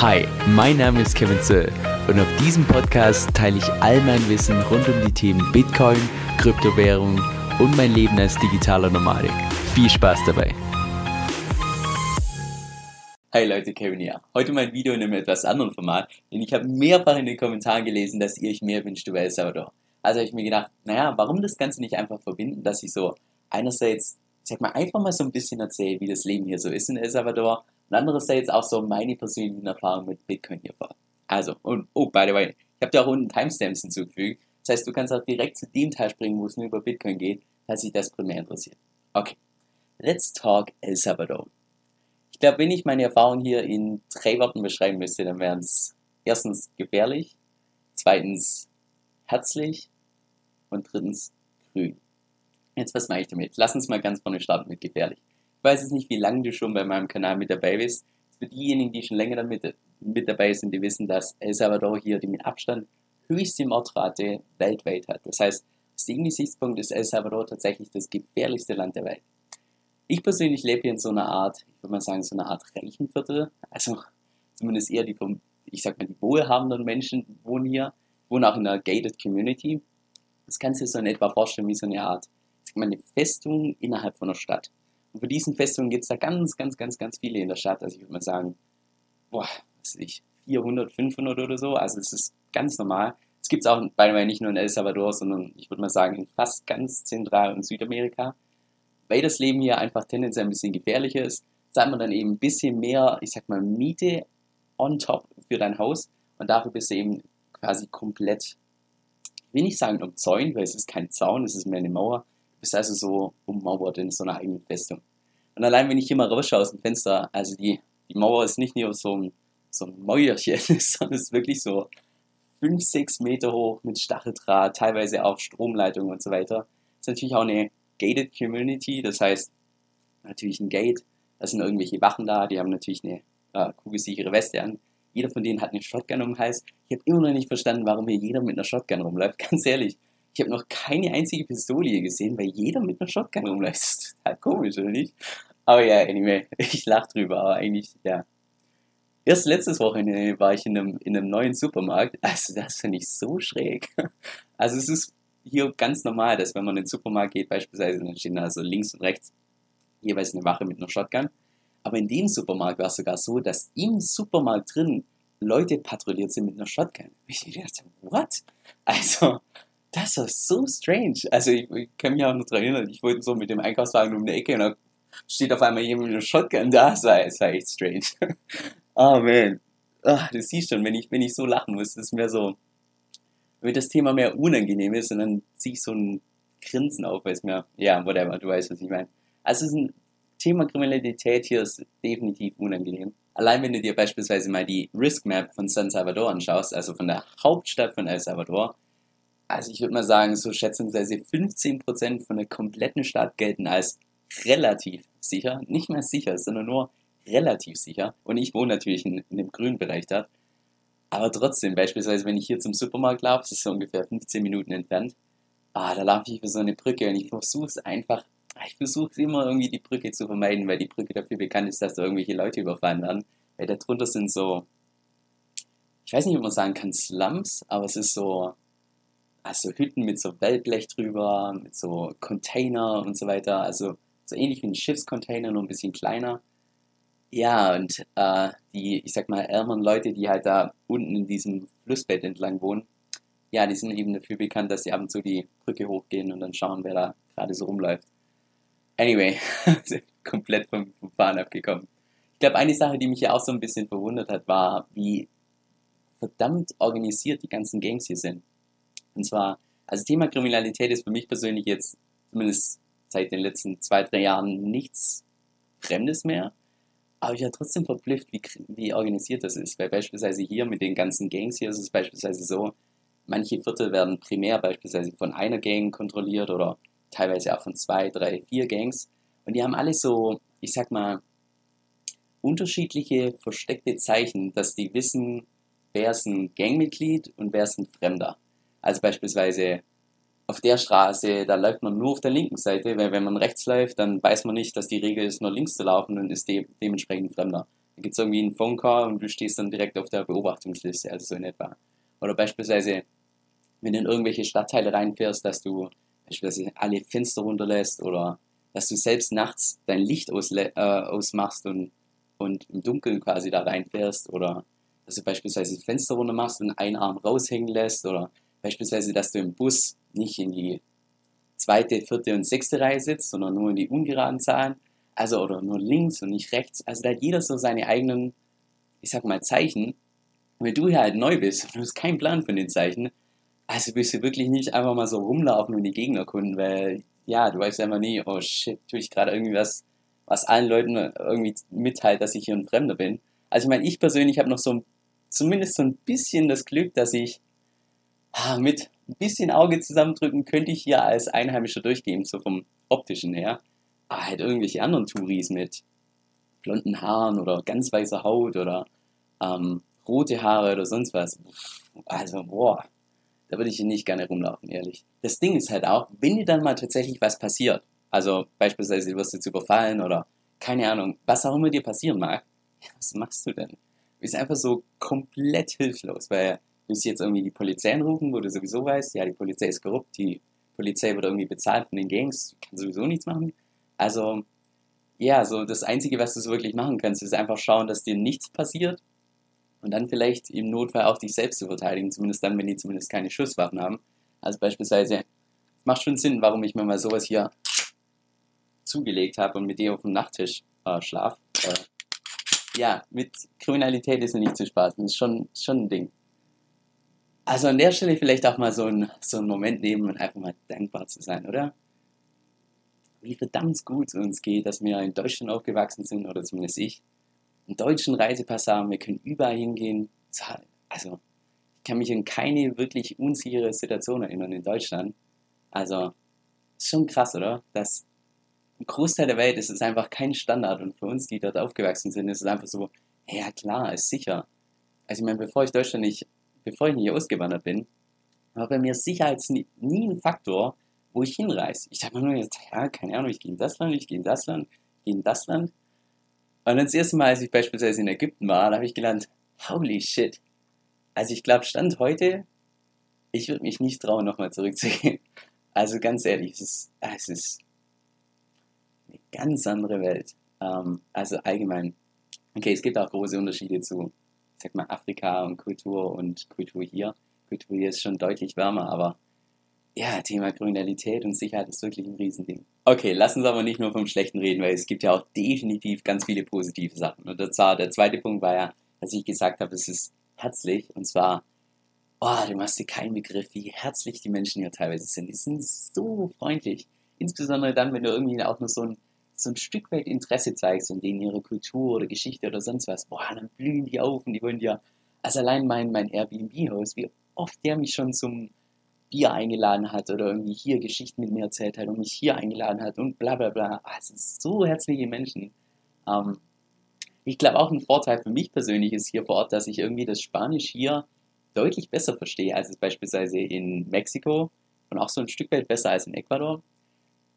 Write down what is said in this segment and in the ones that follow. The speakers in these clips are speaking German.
Hi, mein Name ist Kevin Zöll und auf diesem Podcast teile ich all mein Wissen rund um die Themen Bitcoin, Kryptowährung und mein Leben als digitaler Nomadik. Viel Spaß dabei! Hi Leute, Kevin hier. Heute mein Video in einem etwas anderen Format, denn ich habe mehrfach in den Kommentaren gelesen, dass ihr euch mehr wünscht über El Salvador. Also habe ich mir gedacht, naja, warum das Ganze nicht einfach verbinden, dass ich so einerseits, sag mal, einfach mal so ein bisschen erzähle, wie das Leben hier so ist in El Salvador andererseits auch so meine persönlichen Erfahrungen mit Bitcoin hier vor. Also, und, oh, by the way, ich habe dir auch unten Timestamps hinzugefügt. Das heißt, du kannst auch direkt zu dem Teil springen, wo es nur über Bitcoin geht, falls sich das primär interessiert. Okay, let's talk El Salvador. Ich glaube, wenn ich meine Erfahrung hier in drei Worten beschreiben müsste, dann wären es erstens gefährlich, zweitens herzlich und drittens grün. Jetzt, was mache ich damit? Lass uns mal ganz vorne starten mit gefährlich. Ich weiß jetzt nicht, wie lange du schon bei meinem Kanal mit dabei bist. Für diejenigen, die schon länger damit mit dabei sind, die wissen, dass El Salvador hier die mit Abstand höchste Mordrate weltweit hat. Das heißt, aus dem Gesichtspunkt ist El Salvador tatsächlich das gefährlichste Land der Welt. Ich persönlich lebe hier in so einer Art, ich würde mal sagen, so einer Art Reichenviertel. Also zumindest eher die vom, ich sag mal, die wohlhabenden Menschen wohnen hier, wohnen auch in einer gated Community. Das kannst du dir so in etwa vorstellen wie so eine Art, ich sag mal, eine Festung innerhalb von einer Stadt. Und für diesen Festungen gibt es da ganz, ganz, ganz, ganz viele in der Stadt. Also ich würde mal sagen, boah, was weiß ich, 400, 500 oder so. Also es ist ganz normal. Es gibt es auch, bei mir nicht nur in El Salvador, sondern ich würde mal sagen, in fast ganz Zentral- und Südamerika. Weil das Leben hier einfach tendenziell ein bisschen gefährlicher ist, zahlt man dann eben ein bisschen mehr, ich sag mal, Miete on top für dein Haus. Und dafür bist du eben quasi komplett, ich will nicht sagen umzäunt, weil es ist kein Zaun, es ist mehr eine Mauer bist also so ummauert in so einer eigenen Festung. Und allein wenn ich hier mal rausschaue aus dem Fenster, also die, die Mauer ist nicht nur so ein, so ein Mäuerchen, sondern ist wirklich so 5, 6 Meter hoch mit Stacheldraht, teilweise auch Stromleitungen und so weiter. Ist natürlich auch eine gated Community, das heißt natürlich ein Gate, da sind irgendwelche Wachen da, die haben natürlich eine äh, kugelsichere Weste an. Jeder von denen hat eine Shotgun um den Hals. Ich habe immer noch nicht verstanden, warum hier jeder mit einer Shotgun rumläuft. Ganz ehrlich, ich habe noch keine einzige Pistole gesehen, weil jeder mit einer Shotgun rumläuft. Das ist total komisch, oder nicht? Aber ja, anyway, ich lache drüber, aber eigentlich, ja. Erst letztes Wochenende war ich in einem, in einem neuen Supermarkt. Also, das finde ich so schräg. Also, es ist hier ganz normal, dass wenn man in den Supermarkt geht, beispielsweise, dann stehen da so links und rechts jeweils eine Wache mit einer Shotgun. Aber in dem Supermarkt war es sogar so, dass im Supermarkt drin Leute patrouilliert sind mit einer Shotgun. Ich dachte, what? Also, das war so strange. Also ich, ich kann mich auch noch daran erinnern, ich wollte so mit dem Einkaufswagen um die Ecke und dann steht auf einmal jemand mit einer Shotgun da. Das war, das war echt strange. oh man. Ach, du siehst schon, wenn ich, wenn ich so lachen muss, ist mir so, wenn das Thema mehr unangenehm ist und dann ziehe ich so ein Grinsen auf, weil es mir, ja, whatever, du weißt, was ich meine. Also es ist ein Thema Kriminalität hier ist definitiv unangenehm. Allein wenn du dir beispielsweise mal die Risk Map von San Salvador anschaust, also von der Hauptstadt von El Salvador, also ich würde mal sagen, so schätzungsweise 15% von der kompletten Stadt gelten als relativ sicher. Nicht mehr sicher, sondern nur relativ sicher. Und ich wohne natürlich in, in dem grünen Bereich da. Aber trotzdem, beispielsweise, wenn ich hier zum Supermarkt laufe, das ist so ungefähr 15 Minuten entfernt, ah, da laufe ich über so eine Brücke und ich versuche es einfach, ich versuche immer irgendwie die Brücke zu vermeiden, weil die Brücke dafür bekannt ist, dass da irgendwelche Leute überfallen werden. Weil da drunter sind so, ich weiß nicht, ob man sagen kann Slums, aber es ist so, also Hütten mit so Wellblech drüber, mit so Container und so weiter. Also so ähnlich wie ein Schiffscontainer, nur ein bisschen kleiner. Ja, und äh, die, ich sag mal, ärmeren Leute, die halt da unten in diesem Flussbett entlang wohnen, ja, die sind eben dafür bekannt, dass sie ab und zu die Brücke hochgehen und dann schauen, wer da gerade so rumläuft. Anyway, komplett vom, vom Fahren abgekommen. Ich glaube, eine Sache, die mich ja auch so ein bisschen verwundert hat, war, wie verdammt organisiert die ganzen Gangs hier sind. Und zwar, also Thema Kriminalität ist für mich persönlich jetzt, zumindest seit den letzten zwei, drei Jahren, nichts Fremdes mehr. Aber ich war trotzdem verblüfft, wie, wie organisiert das ist. Weil beispielsweise hier mit den ganzen Gangs hier ist es beispielsweise so, manche Viertel werden primär beispielsweise von einer Gang kontrolliert oder teilweise auch von zwei, drei, vier Gangs. Und die haben alle so, ich sag mal, unterschiedliche versteckte Zeichen, dass die wissen, wer ist ein Gangmitglied und wer ist ein Fremder. Also beispielsweise auf der Straße, da läuft man nur auf der linken Seite, weil wenn man rechts läuft, dann weiß man nicht, dass die Regel ist, nur links zu laufen und ist de dementsprechend Fremder. Da gibt es irgendwie einen Phone Call und du stehst dann direkt auf der Beobachtungsliste, also so in etwa. Oder beispielsweise, wenn du in irgendwelche Stadtteile reinfährst, dass du beispielsweise alle Fenster runterlässt oder dass du selbst nachts dein Licht äh, ausmachst und, und im Dunkeln quasi da reinfährst oder dass du beispielsweise Fenster runter machst und einen Arm raushängen lässt oder beispielsweise, dass du im Bus nicht in die zweite, vierte und sechste Reihe sitzt, sondern nur in die ungeraden Zahlen, also oder nur links und nicht rechts. Also da hat jeder so seine eigenen, ich sag mal, Zeichen. Wenn du hier halt neu bist und du hast keinen Plan von den Zeichen, also willst du wirklich nicht einfach mal so rumlaufen und die Gegner erkunden, weil ja, du weißt immer nie, oh shit, tue ich gerade irgendwie was, was allen Leuten irgendwie mitteilt, dass ich hier ein Fremder bin. Also ich meine, ich persönlich habe noch so zumindest so ein bisschen das Glück, dass ich mit ein bisschen Auge zusammendrücken könnte ich hier als Einheimischer durchgehen, so vom optischen her. Aber halt irgendwelche anderen Touris mit blonden Haaren oder ganz weißer Haut oder ähm, rote Haare oder sonst was. Also, boah, da würde ich hier nicht gerne rumlaufen, ehrlich. Das Ding ist halt auch, wenn dir dann mal tatsächlich was passiert, also beispielsweise du wirst jetzt überfallen oder keine Ahnung, was auch immer dir passieren mag, was machst du denn? Du bist einfach so komplett hilflos, weil Willst du jetzt irgendwie die Polizei anrufen, wo du sowieso weißt, ja, die Polizei ist korrupt, die Polizei wird irgendwie bezahlt von den Gangs, kann sowieso nichts machen. Also, ja, so das Einzige, was du wirklich machen kannst, ist einfach schauen, dass dir nichts passiert und dann vielleicht im Notfall auch dich selbst zu verteidigen, zumindest dann, wenn die zumindest keine Schusswaffen haben. Also beispielsweise, macht schon Sinn, warum ich mir mal sowas hier zugelegt habe und mit dir auf dem Nachttisch äh, schlaf. Äh, ja, mit Kriminalität ist nicht zu spaßen, das ist schon, schon ein Ding. Also an der Stelle vielleicht auch mal so ein, so einen Moment nehmen und einfach mal dankbar zu sein, oder? Wie verdammt gut es uns geht, dass wir in Deutschland aufgewachsen sind, oder zumindest ich, einen deutschen Reisepass haben, wir können überall hingehen. Also, ich kann mich an keine wirklich unsichere Situation erinnern in Deutschland. Also, ist schon krass, oder? Dass im Großteil der Welt ist es einfach kein Standard und für uns, die dort aufgewachsen sind, ist es einfach so, ja klar, ist sicher. Also ich meine, bevor ich Deutschland nicht bevor ich hier ausgewandert bin, war bei mir Sicherheit nie, ein Faktor, wo ich hinreise. Ich dachte mir nur jetzt, ja, keine Ahnung, ich gehe in das Land, ich gehe in das Land, ich gehe in das Land. Und dann das erste Mal, als ich beispielsweise in Ägypten war, da habe ich gelernt, holy shit. Also ich glaube, Stand heute, ich würde mich nicht trauen, nochmal zurückzugehen. Also ganz ehrlich, es ist, es ist eine ganz andere Welt. Ähm, also allgemein. Okay, es gibt auch große Unterschiede zu sag mal, Afrika und Kultur und Kultur hier. Kultur hier ist schon deutlich wärmer, aber ja, Thema Kriminalität und Sicherheit ist wirklich ein Riesending. Okay, lass uns aber nicht nur vom Schlechten reden, weil es gibt ja auch definitiv ganz viele positive Sachen. Und zwar, der zweite Punkt war ja, dass ich gesagt habe, es ist herzlich und zwar, oh, du machst dir keinen Begriff, wie herzlich die Menschen hier teilweise sind. Die sind so freundlich. Insbesondere dann, wenn du irgendwie auch nur so ein so ein Stück weit Interesse zeigst und denen ihre Kultur oder Geschichte oder sonst was, boah, dann blühen die auf und die wollen dir, also allein mein, mein Airbnb-Haus, wie oft der mich schon zum Bier eingeladen hat oder irgendwie hier Geschichten mit mir erzählt hat und mich hier eingeladen hat und bla bla bla. Also so herzliche Menschen. Ähm, ich glaube auch ein Vorteil für mich persönlich ist hier vor Ort, dass ich irgendwie das Spanisch hier deutlich besser verstehe als es beispielsweise in Mexiko und auch so ein Stück weit besser als in Ecuador.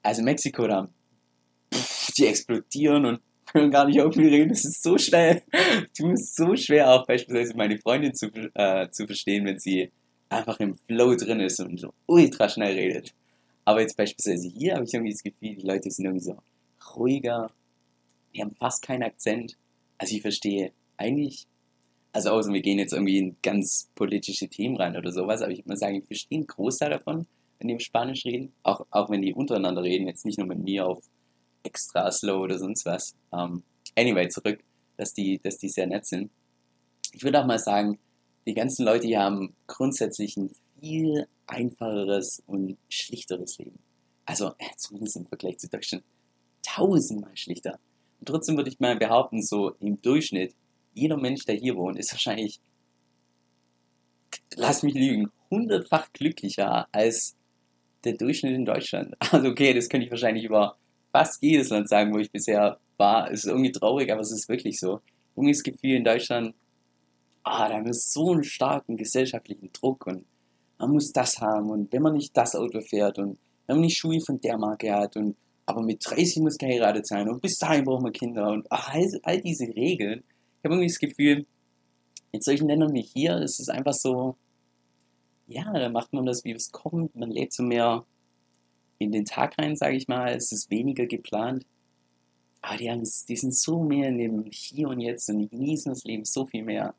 Also Mexiko, da die explodieren und können gar nicht auf mich reden. Das ist so schnell. Du bist so schwer auch beispielsweise meine Freundin zu, äh, zu verstehen, wenn sie einfach im Flow drin ist und so ultra schnell redet. Aber jetzt beispielsweise hier habe ich irgendwie das Gefühl, die Leute sind irgendwie so ruhiger, die haben fast keinen Akzent. Also ich verstehe eigentlich, also außer wir gehen jetzt irgendwie in ganz politische Themen rein oder sowas, aber ich mal sagen, ich verstehe einen Großteil davon, wenn die im Spanisch reden, auch, auch wenn die untereinander reden, jetzt nicht nur mit mir auf extra slow oder sonst was. Um, ähm, anyway, zurück, dass die, dass die sehr nett sind. Ich würde auch mal sagen, die ganzen Leute hier haben grundsätzlich ein viel einfacheres und schlichteres Leben. Also äh, zumindest im Vergleich zu Deutschland tausendmal schlichter. Und trotzdem würde ich mal behaupten, so im Durchschnitt, jeder Mensch, der hier wohnt, ist wahrscheinlich, lass mich lügen, hundertfach glücklicher als der Durchschnitt in Deutschland. Also okay, das könnte ich wahrscheinlich über fast jedes Land sagen, wo ich bisher war. Es ist irgendwie traurig, aber es ist wirklich so. Irgendwie das Gefühl in Deutschland, ah, da haben wir so einen starken gesellschaftlichen Druck und man muss das haben und wenn man nicht das Auto fährt und wenn man nicht Schuhe von der Marke hat und aber mit 30 muss geheiratet sein und bis dahin braucht man Kinder und ach, all, all diese Regeln, ich habe irgendwie das Gefühl, in solchen Ländern wie hier ist es einfach so, ja, da macht man das, wie es kommt. Man lebt so mehr in den Tag rein, sage ich mal. Es ist weniger geplant. Aber die, haben, die sind so mehr in dem Hier und Jetzt und genießen das Leben so viel mehr.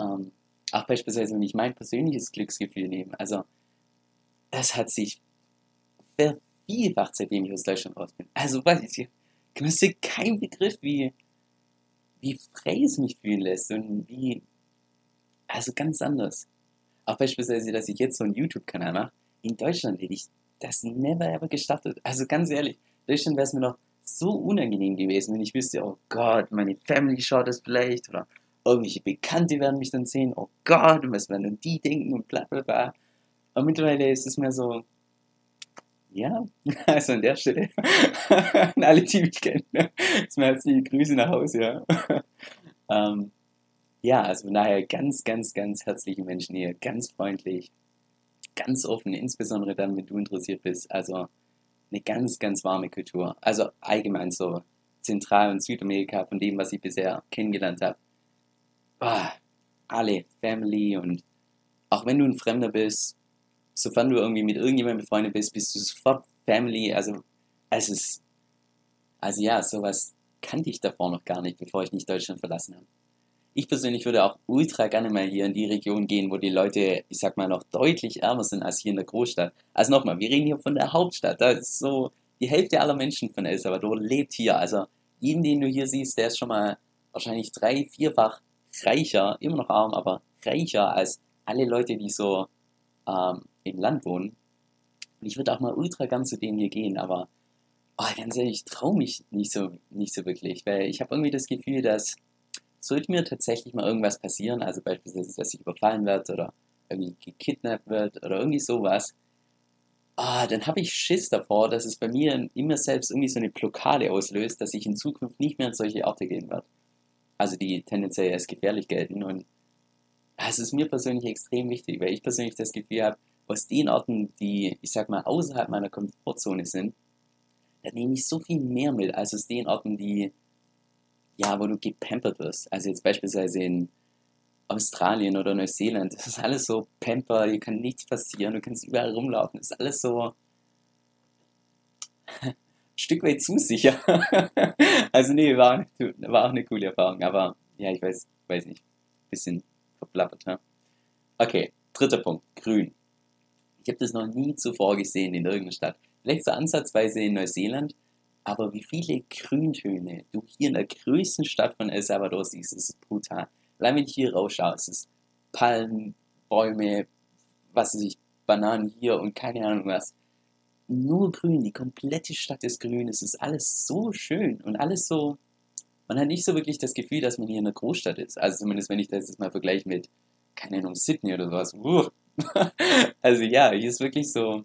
Ähm, auch beispielsweise, wenn ich mein persönliches Glücksgefühl nehme. Also, das hat sich vervielfacht, seitdem ich aus Deutschland raus bin. Also, weiß ich, wüsste kein Begriff, wie, wie frei es mich fühlen lässt und wie, also ganz anders. Auch beispielsweise, dass ich jetzt so einen YouTube-Kanal mache. In Deutschland hätte ich das never ever gestartet. Also ganz ehrlich, Deutschland wäre es mir noch so unangenehm gewesen, wenn ich wüsste, oh Gott, meine Family schaut das vielleicht oder irgendwelche Bekannte werden mich dann sehen, oh Gott, was werden dann die denken und bla bla bla. Aber mittlerweile ist es mir so, ja, also an der Stelle, an alle, die mich kennen, ist mir herzliche Grüße nach Hause, ja. ähm, ja, also von daher ganz, ganz, ganz herzliche Menschen hier, ganz freundlich, ganz offen, insbesondere dann, wenn du interessiert bist. Also eine ganz, ganz warme Kultur. Also allgemein so Zentral- und Südamerika von dem, was ich bisher kennengelernt habe. Alle, Family und auch wenn du ein Fremder bist, sofern du irgendwie mit irgendjemandem befreundet bist, bist du sofort Family. Also es ist, also ja, sowas kannte ich davor noch gar nicht, bevor ich nicht Deutschland verlassen habe. Ich persönlich würde auch ultra gerne mal hier in die Region gehen, wo die Leute, ich sag mal, noch deutlich ärmer sind als hier in der Großstadt. Also nochmal, wir reden hier von der Hauptstadt. Da ist so, die Hälfte aller Menschen von El Salvador lebt hier. Also jeden, den du hier siehst, der ist schon mal wahrscheinlich drei, vierfach reicher, immer noch arm, aber reicher als alle Leute, die so ähm, im Land wohnen. Und ich würde auch mal ultra gern zu denen hier gehen, aber oh, ganz ehrlich, ich traue mich nicht so, nicht so wirklich, weil ich habe irgendwie das Gefühl, dass sollte mir tatsächlich mal irgendwas passieren, also beispielsweise, dass ich überfallen werde oder irgendwie gekidnappt wird oder irgendwie sowas, ah, dann habe ich Schiss davor, dass es bei mir immer selbst irgendwie so eine Blockade auslöst, dass ich in Zukunft nicht mehr an solche Orte gehen werde. Also die tendenziell als gefährlich gelten und das ist mir persönlich extrem wichtig, weil ich persönlich das Gefühl habe, aus den Orten, die, ich sag mal, außerhalb meiner Komfortzone sind, da nehme ich so viel mehr mit, als aus den Orten, die ja, wo du gepampert wirst. Also jetzt beispielsweise in Australien oder Neuseeland, das ist alles so pamper, hier kann nichts passieren, du kannst überall rumlaufen, das ist alles so ein Stück weit zu sicher. also nee, war, war auch eine coole Erfahrung, aber ja, ich weiß, weiß nicht, bisschen verplappert. Ja? Okay, dritter Punkt, grün. Ich habe das noch nie zuvor gesehen in irgendeiner Stadt. Vielleicht so ansatzweise in Neuseeland, aber wie viele Grüntöne du hier in der größten Stadt von El Salvador siehst, ist brutal. Allein wenn ich hier rausschaue, es ist Palmen, Bäume, was weiß ich, Bananen hier und keine Ahnung was. Nur grün, die komplette Stadt ist grün. Es ist alles so schön und alles so. Man hat nicht so wirklich das Gefühl, dass man hier in einer Großstadt ist. Also zumindest wenn ich das jetzt mal vergleiche mit, keine Ahnung, Sydney oder sowas. also ja, hier ist wirklich so.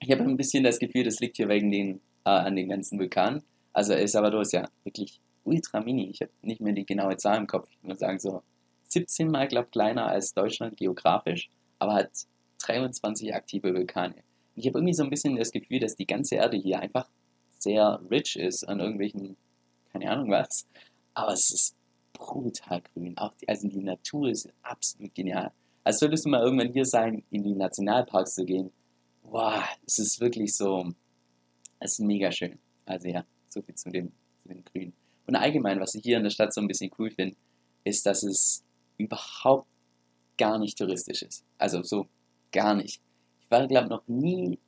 Ich habe ein bisschen das Gefühl, das liegt hier wegen den äh, an den ganzen Vulkanen. Also El Salvador ist ja wirklich ultra mini. Ich habe nicht mehr die genaue Zahl im Kopf. Ich muss sagen, so 17 mal, glaube kleiner als Deutschland geografisch, aber hat 23 aktive Vulkane. Ich habe irgendwie so ein bisschen das Gefühl, dass die ganze Erde hier einfach sehr rich ist an irgendwelchen, keine Ahnung was. Aber es ist brutal grün. Auch die, also die Natur ist absolut genial. Also solltest du mal irgendwann hier sein, in die Nationalparks zu gehen. Wow, es ist wirklich so, es ist mega schön. Also ja, so viel zu dem, zu dem Grün. Und allgemein, was ich hier in der Stadt so ein bisschen cool finde, ist, dass es überhaupt gar nicht touristisch ist. Also so gar nicht. Ich war, glaube ich, noch nie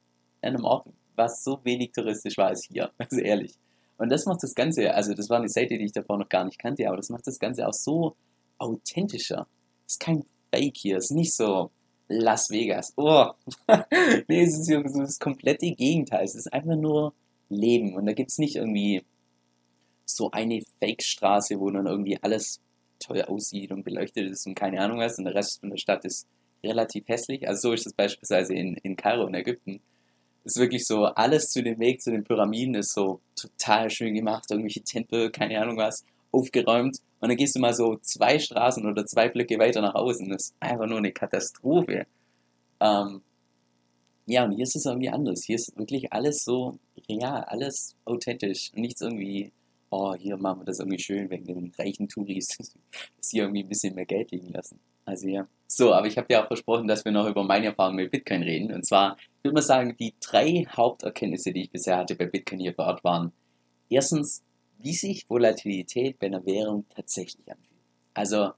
an einem Ort, was so wenig touristisch war als hier. Also ehrlich. Und das macht das Ganze, also das war eine Seite, die ich davor noch gar nicht kannte, aber das macht das Ganze auch so authentischer. Es ist kein Fake hier, es ist nicht so, Las Vegas. Oh, nee, es ist so das komplette Gegenteil. Es ist einfach nur Leben. Und da gibt es nicht irgendwie so eine Fake-Straße, wo dann irgendwie alles toll aussieht und beleuchtet ist und keine Ahnung was. Und der Rest von der Stadt ist relativ hässlich. Also so ist es beispielsweise in, in Kairo in Ägypten. Es ist wirklich so, alles zu dem Weg zu den Pyramiden ist so total schön gemacht. Irgendwelche Tempel, keine Ahnung was aufgeräumt und dann gehst du mal so zwei Straßen oder zwei Blöcke weiter nach außen. Das ist einfach nur eine Katastrophe. Ähm, ja, und hier ist es irgendwie anders. Hier ist wirklich alles so real, alles authentisch. Nichts irgendwie oh, hier machen wir das irgendwie schön wegen den reichen Touris, dass sie irgendwie ein bisschen mehr Geld liegen lassen. Also ja. So, aber ich habe dir auch versprochen, dass wir noch über meine Erfahrungen mit Bitcoin reden. Und zwar, ich würde mal sagen, die drei Haupterkenntnisse, die ich bisher hatte bei Bitcoin hier vor Ort waren, erstens, wie sich Volatilität bei einer Währung tatsächlich anfühlt. Also,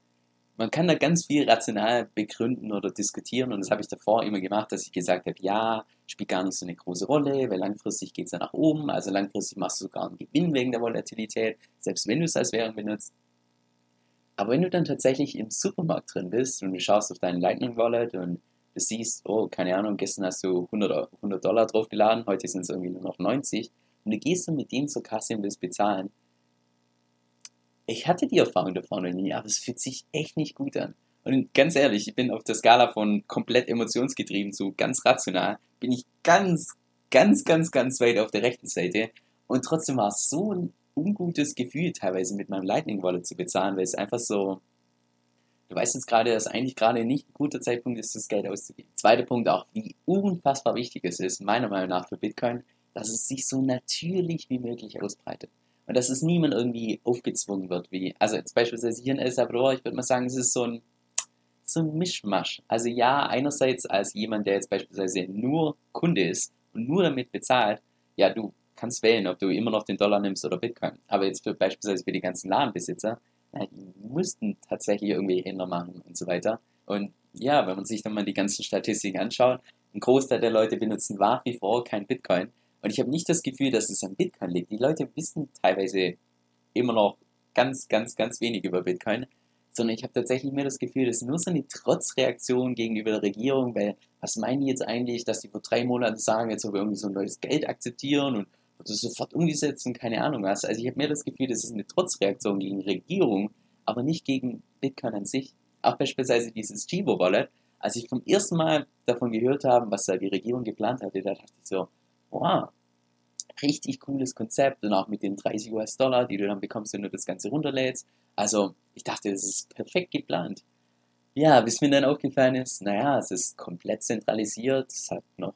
man kann da ganz viel rational begründen oder diskutieren und das habe ich davor immer gemacht, dass ich gesagt habe, ja, spielt gar nicht so eine große Rolle, weil langfristig geht es ja nach oben, also langfristig machst du sogar einen Gewinn wegen der Volatilität, selbst wenn du es als Währung benutzt. Aber wenn du dann tatsächlich im Supermarkt drin bist und du schaust auf deinen Lightning Wallet und du siehst, oh, keine Ahnung, gestern hast du 100, 100 Dollar draufgeladen, heute sind es irgendwie nur noch 90 und du gehst dann mit denen zur Kasse und willst bezahlen, ich hatte die Erfahrung davon noch nie, aber es fühlt sich echt nicht gut an. Und ganz ehrlich, ich bin auf der Skala von komplett emotionsgetrieben zu ganz rational, bin ich ganz, ganz, ganz, ganz weit auf der rechten Seite. Und trotzdem war es so ein ungutes Gefühl, teilweise mit meinem Lightning Wallet zu bezahlen, weil es einfach so, du weißt jetzt gerade, dass eigentlich gerade nicht ein guter Zeitpunkt ist, das Geld auszugeben. Zweiter Punkt auch, wie unfassbar wichtig es ist, meiner Meinung nach für Bitcoin, dass es sich so natürlich wie möglich ausbreitet. Und dass es niemand irgendwie aufgezwungen wird, wie, also jetzt beispielsweise hier in El Salvador, ich würde mal sagen, es ist so ein, so ein Mischmasch. Also ja, einerseits als jemand, der jetzt beispielsweise nur Kunde ist und nur damit bezahlt, ja, du kannst wählen, ob du immer noch den Dollar nimmst oder Bitcoin. Aber jetzt für beispielsweise für die ganzen Ladenbesitzer, na, die mussten tatsächlich irgendwie Händler machen und so weiter. Und ja, wenn man sich dann mal die ganzen Statistiken anschaut, ein Großteil der Leute benutzen nach wie vor kein Bitcoin. Und ich habe nicht das Gefühl, dass es an Bitcoin liegt. Die Leute wissen teilweise immer noch ganz, ganz, ganz wenig über Bitcoin, sondern ich habe tatsächlich mehr das Gefühl, das ist nur so eine Trotzreaktion gegenüber der Regierung, weil was meinen die jetzt eigentlich, dass die vor drei Monaten sagen, jetzt sollen wir irgendwie so ein neues Geld akzeptieren und das sofort umgesetzt und keine Ahnung was. Also ich habe mehr das Gefühl, das ist eine Trotzreaktion gegen die Regierung, aber nicht gegen Bitcoin an sich. Auch beispielsweise dieses Chivo Wallet, als ich vom ersten Mal davon gehört habe, was da die Regierung geplant hatte, da dachte ich so, wow, richtig cooles Konzept und auch mit den 30 US-Dollar, die du dann bekommst, wenn du das Ganze runterlädst. Also ich dachte, das ist perfekt geplant. Ja, bis mir dann aufgefallen ist, naja, es ist komplett zentralisiert, es hat noch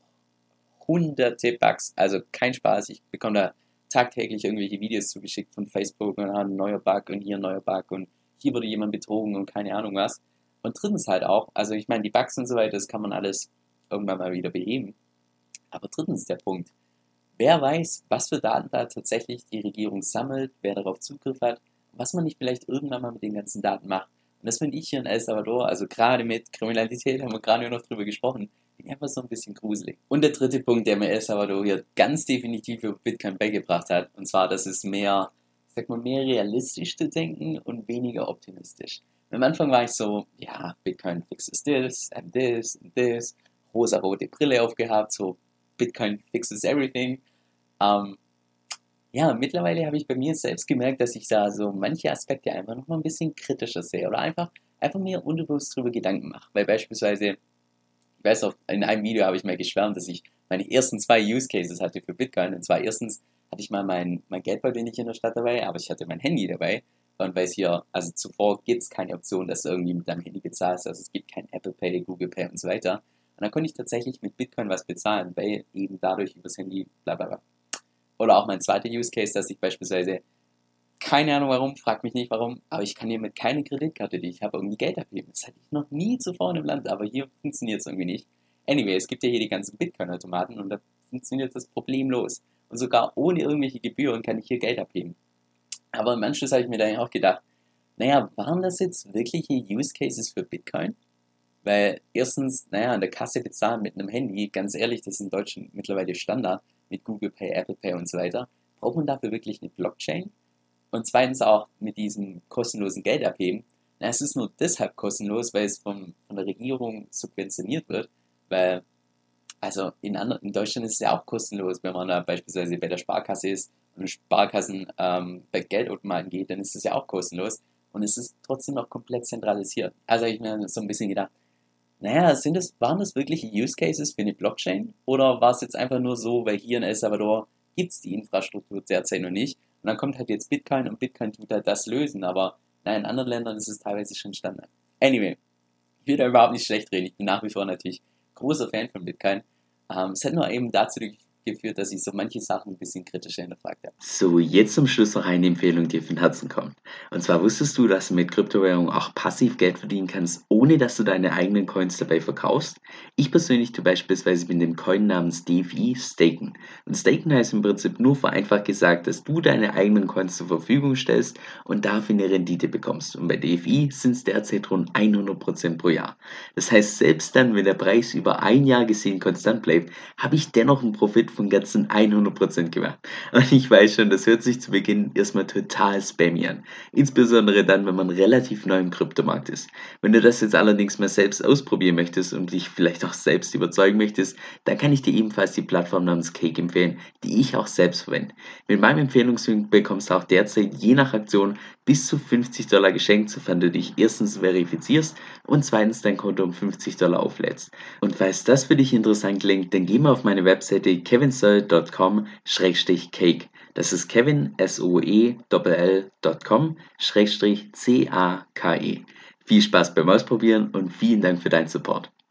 hunderte Bugs, also kein Spaß, ich bekomme da tagtäglich irgendwelche Videos zugeschickt von Facebook und ein neuer Bug und hier ein neuer Bug und hier wurde jemand betrogen und keine Ahnung was. Und drittens halt auch, also ich meine, die Bugs und so weiter, das kann man alles irgendwann mal wieder beheben. Aber drittens der Punkt, wer weiß, was für Daten da tatsächlich die Regierung sammelt, wer darauf Zugriff hat, was man nicht vielleicht irgendwann mal mit den ganzen Daten macht. Und das finde ich hier in El Salvador, also gerade mit Kriminalität haben wir gerade noch drüber gesprochen, einfach so ein bisschen gruselig. Und der dritte Punkt, der mir El Salvador hier ganz definitiv über Bitcoin beigebracht hat, und zwar, dass es mehr, sag mal, mehr realistisch zu denken und weniger optimistisch. Am Anfang war ich so, ja, Bitcoin fixes this and this and this, rosa-rote Brille aufgehabt, so Bitcoin fixes everything. Ähm, ja, mittlerweile habe ich bei mir selbst gemerkt, dass ich da so manche Aspekte einfach noch mal ein bisschen kritischer sehe oder einfach, einfach mir unbewusst darüber Gedanken mache. Weil beispielsweise, ich weiß auch, in einem Video habe ich mal geschwärmt, dass ich meine ersten zwei Use Cases hatte für Bitcoin. Und zwar erstens hatte ich mal mein, mein Geldbeutel nicht in der Stadt dabei, aber ich hatte mein Handy dabei. Und weil es hier, also zuvor gibt es keine Option, dass du irgendwie mit deinem Handy bezahlst. Also es gibt kein Apple Pay, Google Pay und so weiter. Und dann konnte ich tatsächlich mit Bitcoin was bezahlen, weil eben dadurch übers Handy bla bla bla. Oder auch mein zweiter Use Case, dass ich beispielsweise, keine Ahnung warum, frag mich nicht warum, aber ich kann hier mit keiner Kreditkarte, die ich habe, irgendwie Geld abheben. Das hatte ich noch nie zuvor in einem Land, aber hier funktioniert es irgendwie nicht. Anyway, es gibt ja hier die ganzen Bitcoin-Automaten und da funktioniert das problemlos. Und sogar ohne irgendwelche Gebühren kann ich hier Geld abheben. Aber im Anschluss habe ich mir dann auch gedacht, naja, waren das jetzt wirkliche Use Cases für Bitcoin? Weil erstens, naja, an der Kasse bezahlen mit einem Handy, ganz ehrlich, das ist in Deutschland mittlerweile Standard mit Google Pay, Apple Pay und so weiter. Braucht man dafür wirklich eine Blockchain? Und zweitens auch mit diesem kostenlosen Geld abheben. Na, es ist nur deshalb kostenlos, weil es vom, von der Regierung subventioniert wird, weil also in, anderen, in Deutschland ist es ja auch kostenlos, wenn man da beispielsweise bei der Sparkasse ist und Sparkassen ähm, bei Geldautomaten geht, dann ist es ja auch kostenlos und es ist trotzdem noch komplett zentralisiert. Also ich mir so ein bisschen gedacht, naja, sind das, waren das wirkliche Use Cases für eine Blockchain? Oder war es jetzt einfach nur so, weil hier in El Salvador gibt es die Infrastruktur derzeit noch nicht? Und dann kommt halt jetzt Bitcoin und Bitcoin tut halt das lösen, aber naja, in anderen Ländern ist es teilweise schon Standard. Anyway, ich will da überhaupt nicht schlecht reden. Ich bin nach wie vor natürlich großer Fan von Bitcoin. Ähm, es hat nur eben dazu geführt, dass ich so manche Sachen ein bisschen kritischer hinterfragt habe. So, jetzt zum Schluss noch eine Empfehlung, die von Herzen kommt. Und zwar wusstest du, dass du mit Kryptowährungen auch passiv Geld verdienen kannst, ohne dass du deine eigenen Coins dabei verkaufst? Ich persönlich tue beispielsweise mit dem Coin namens DFI staken. Und staken heißt im Prinzip nur vereinfacht gesagt, dass du deine eigenen Coins zur Verfügung stellst und dafür eine Rendite bekommst. Und bei DFI sind es derzeit rund 100% pro Jahr. Das heißt, selbst dann, wenn der Preis über ein Jahr gesehen konstant bleibt, habe ich dennoch einen Profit von ganzen 100% gemacht. Und ich weiß schon, das hört sich zu Beginn erstmal total spammy an. Insbesondere dann, wenn man relativ neu im Kryptomarkt ist. Wenn du das jetzt allerdings mal selbst ausprobieren möchtest und dich vielleicht auch selbst überzeugen möchtest, dann kann ich dir ebenfalls die Plattform namens Cake empfehlen, die ich auch selbst verwende. Mit meinem Empfehlungslink bekommst du auch derzeit je nach Aktion bis zu 50 Dollar geschenkt, sofern du dich erstens verifizierst und zweitens dein Konto um 50 Dollar auflädst. Und falls das für dich interessant klingt, dann geh mal auf meine Webseite kevinsoe.com-cake. Das ist kevin, S-O-E-L-L.com, C-A-K-E. Viel Spaß beim Ausprobieren und vielen Dank für deinen Support.